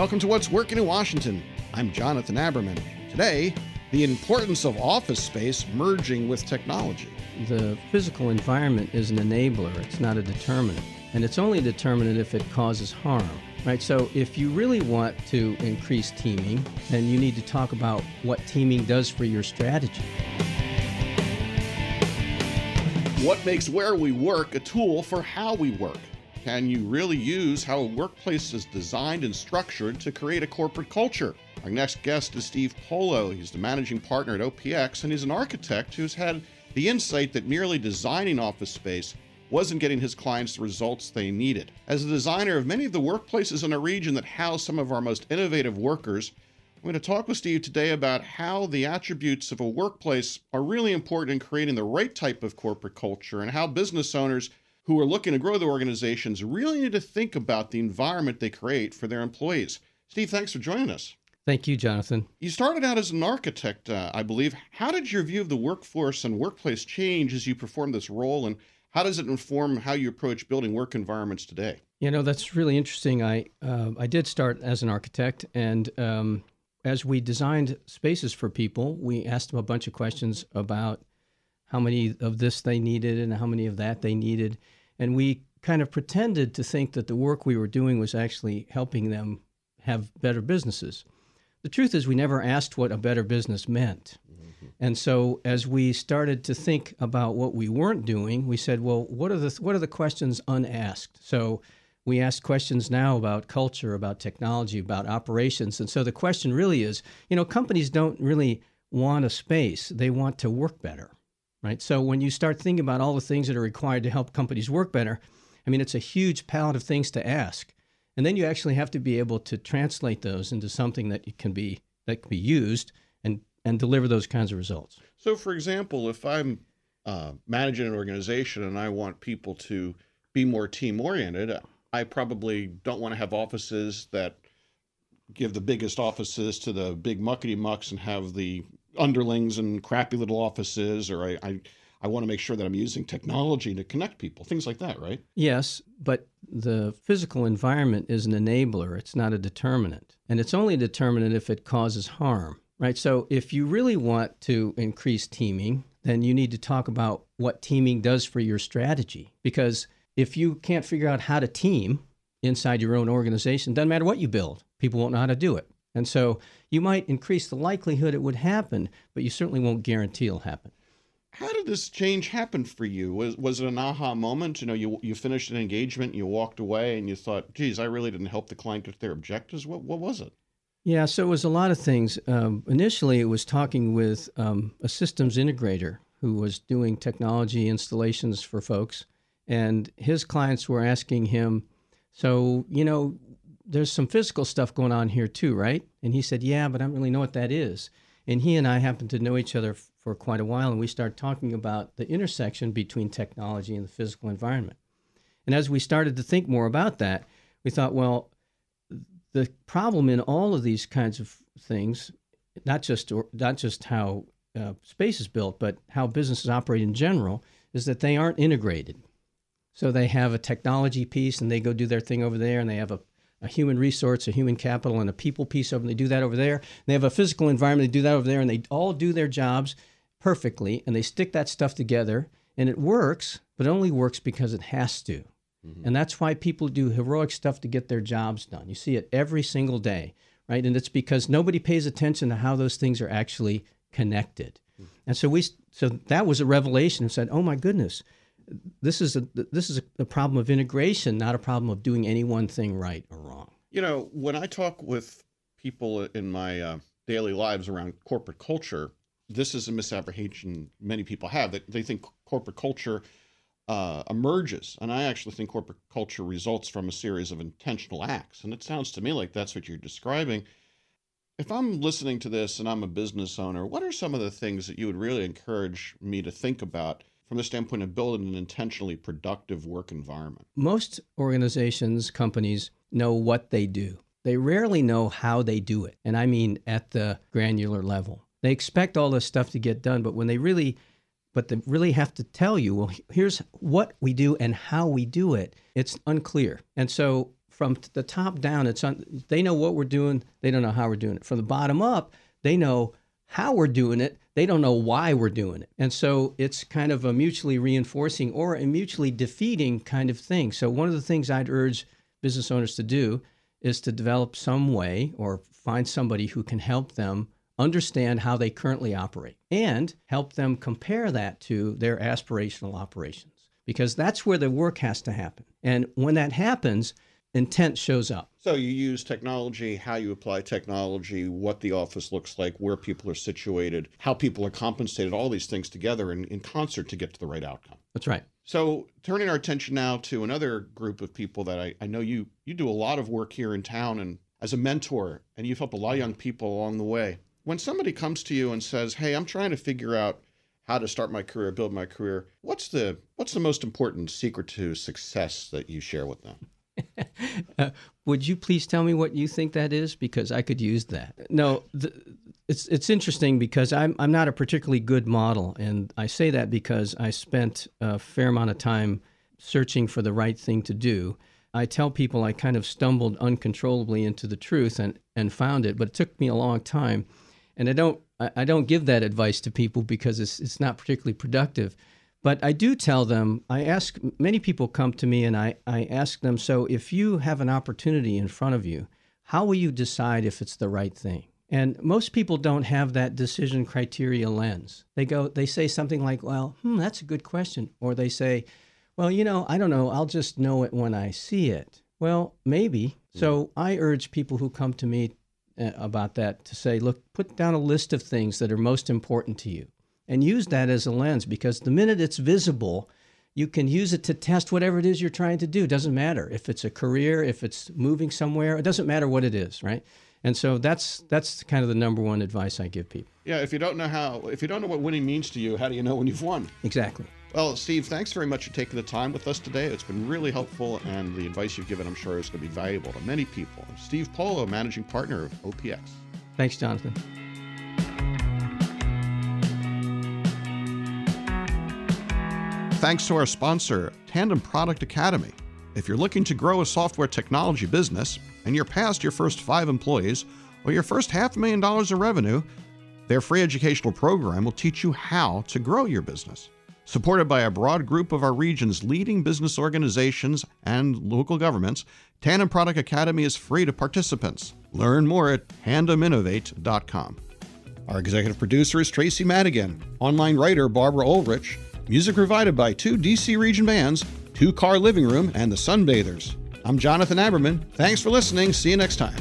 Welcome to What's Working in Washington. I'm Jonathan Aberman. Today, the importance of office space merging with technology. The physical environment is an enabler, it's not a determinant. And it's only a determinant if it causes harm, right? So if you really want to increase teaming, then you need to talk about what teaming does for your strategy. What makes where we work a tool for how we work? Can you really use how a workplace is designed and structured to create a corporate culture? Our next guest is Steve Polo. He's the managing partner at OPX, and he's an architect who's had the insight that merely designing office space wasn't getting his clients the results they needed. As a designer of many of the workplaces in a region that house some of our most innovative workers, I'm going to talk with Steve today about how the attributes of a workplace are really important in creating the right type of corporate culture and how business owners who are looking to grow their organizations really need to think about the environment they create for their employees. Steve, thanks for joining us. Thank you, Jonathan. You started out as an architect, uh, I believe. How did your view of the workforce and workplace change as you performed this role, and how does it inform how you approach building work environments today? You know, that's really interesting. I uh, I did start as an architect, and um, as we designed spaces for people, we asked them a bunch of questions about how many of this they needed and how many of that they needed. And we kind of pretended to think that the work we were doing was actually helping them have better businesses. The truth is, we never asked what a better business meant. Mm-hmm. And so, as we started to think about what we weren't doing, we said, well, what are the, what are the questions unasked? So, we ask questions now about culture, about technology, about operations. And so the question really is you know, companies don't really want a space, they want to work better right? So when you start thinking about all the things that are required to help companies work better, I mean, it's a huge palette of things to ask. And then you actually have to be able to translate those into something that can be that can be used and and deliver those kinds of results. So, for example, if I'm uh, managing an organization and I want people to be more team oriented, I probably don't want to have offices that give the biggest offices to the big muckety mucks and have the underlings and crappy little offices, or I, I, I want to make sure that I'm using technology to connect people, things like that, right? Yes, but the physical environment is an enabler, it's not a determinant. And it's only a determinant if it causes harm, right? So if you really want to increase teaming, then you need to talk about what teaming does for your strategy. Because if you can't figure out how to team inside your own organization, doesn't matter what you build, people won't know how to do it. And so you might increase the likelihood it would happen, but you certainly won't guarantee it'll happen. How did this change happen for you? Was was it an aha moment? You know, you you finished an engagement, you walked away, and you thought, "Geez, I really didn't help the client get their objectives." What what was it? Yeah, so it was a lot of things. Um, initially, it was talking with um, a systems integrator who was doing technology installations for folks, and his clients were asking him, "So, you know, there's some physical stuff going on here too, right? And he said, yeah, but I don't really know what that is. And he and I happen to know each other for quite a while, and we started talking about the intersection between technology and the physical environment. And as we started to think more about that, we thought, well, the problem in all of these kinds of things, not just or, not just how uh, space is built, but how businesses operate in general, is that they aren't integrated. So they have a technology piece, and they go do their thing over there, and they have a a human resource, a human capital, and a people piece of Them. They do that over there. They have a physical environment. They do that over there, and they all do their jobs perfectly, and they stick that stuff together, and it works. But it only works because it has to, mm-hmm. and that's why people do heroic stuff to get their jobs done. You see it every single day, right? And it's because nobody pays attention to how those things are actually connected. Mm-hmm. And so we, so that was a revelation and said, "Oh my goodness." this is a this is a problem of integration, not a problem of doing any one thing right or wrong. You know, when I talk with people in my uh, daily lives around corporate culture, this is a misapprehension many people have that they think corporate culture uh, emerges, and I actually think corporate culture results from a series of intentional acts, and it sounds to me like that's what you're describing. If I'm listening to this and I'm a business owner, what are some of the things that you would really encourage me to think about from the standpoint of building an intentionally productive work environment? Most organizations, companies know what they do. They rarely know how they do it. And I mean at the granular level. They expect all this stuff to get done, but when they really but they really have to tell you, well, here's what we do and how we do it, it's unclear. And so from the top down, it's on, they know what we're doing. They don't know how we're doing it. From the bottom up, they know how we're doing it. They don't know why we're doing it. And so it's kind of a mutually reinforcing or a mutually defeating kind of thing. So one of the things I'd urge business owners to do is to develop some way or find somebody who can help them understand how they currently operate and help them compare that to their aspirational operations because that's where the work has to happen. And when that happens, intent shows up. So you use technology, how you apply technology, what the office looks like, where people are situated, how people are compensated, all these things together in, in concert to get to the right outcome. That's right. So turning our attention now to another group of people that I, I know you you do a lot of work here in town and as a mentor, and you've helped a lot of young people along the way. When somebody comes to you and says, Hey, I'm trying to figure out how to start my career, build my career, what's the what's the most important secret to success that you share with them? uh, would you please tell me what you think that is? Because I could use that. No, the, it's it's interesting because I'm I'm not a particularly good model, and I say that because I spent a fair amount of time searching for the right thing to do. I tell people I kind of stumbled uncontrollably into the truth and, and found it, but it took me a long time. And I don't I don't give that advice to people because it's it's not particularly productive. But I do tell them, I ask, many people come to me and I, I ask them, so if you have an opportunity in front of you, how will you decide if it's the right thing? And most people don't have that decision criteria lens. They go, they say something like, well, hmm, that's a good question. Or they say, well, you know, I don't know, I'll just know it when I see it. Well, maybe. So I urge people who come to me uh, about that to say, look, put down a list of things that are most important to you and use that as a lens because the minute it's visible, you can use it to test whatever it is you're trying to do. It doesn't matter if it's a career, if it's moving somewhere, it doesn't matter what it is, right? And so that's that's kind of the number one advice I give people. Yeah, if you don't know how, if you don't know what winning means to you, how do you know when you've won? Exactly. Well, Steve, thanks very much for taking the time with us today. It's been really helpful, and the advice you've given, I'm sure, is going to be valuable to many people. Steve Polo, managing partner of OPX. Thanks, Jonathan. Thanks to our sponsor, Tandem Product Academy. If you're looking to grow a software technology business and you're past your first five employees or your first half a million dollars of revenue, their free educational program will teach you how to grow your business. Supported by a broad group of our region's leading business organizations and local governments, Tandem Product Academy is free to participants. Learn more at tandeminnovate.com. Our executive producer is Tracy Madigan, online writer Barbara Ulrich, Music provided by two DC region bands, Two Car Living Room, and the Sunbathers. I'm Jonathan Aberman. Thanks for listening. See you next time.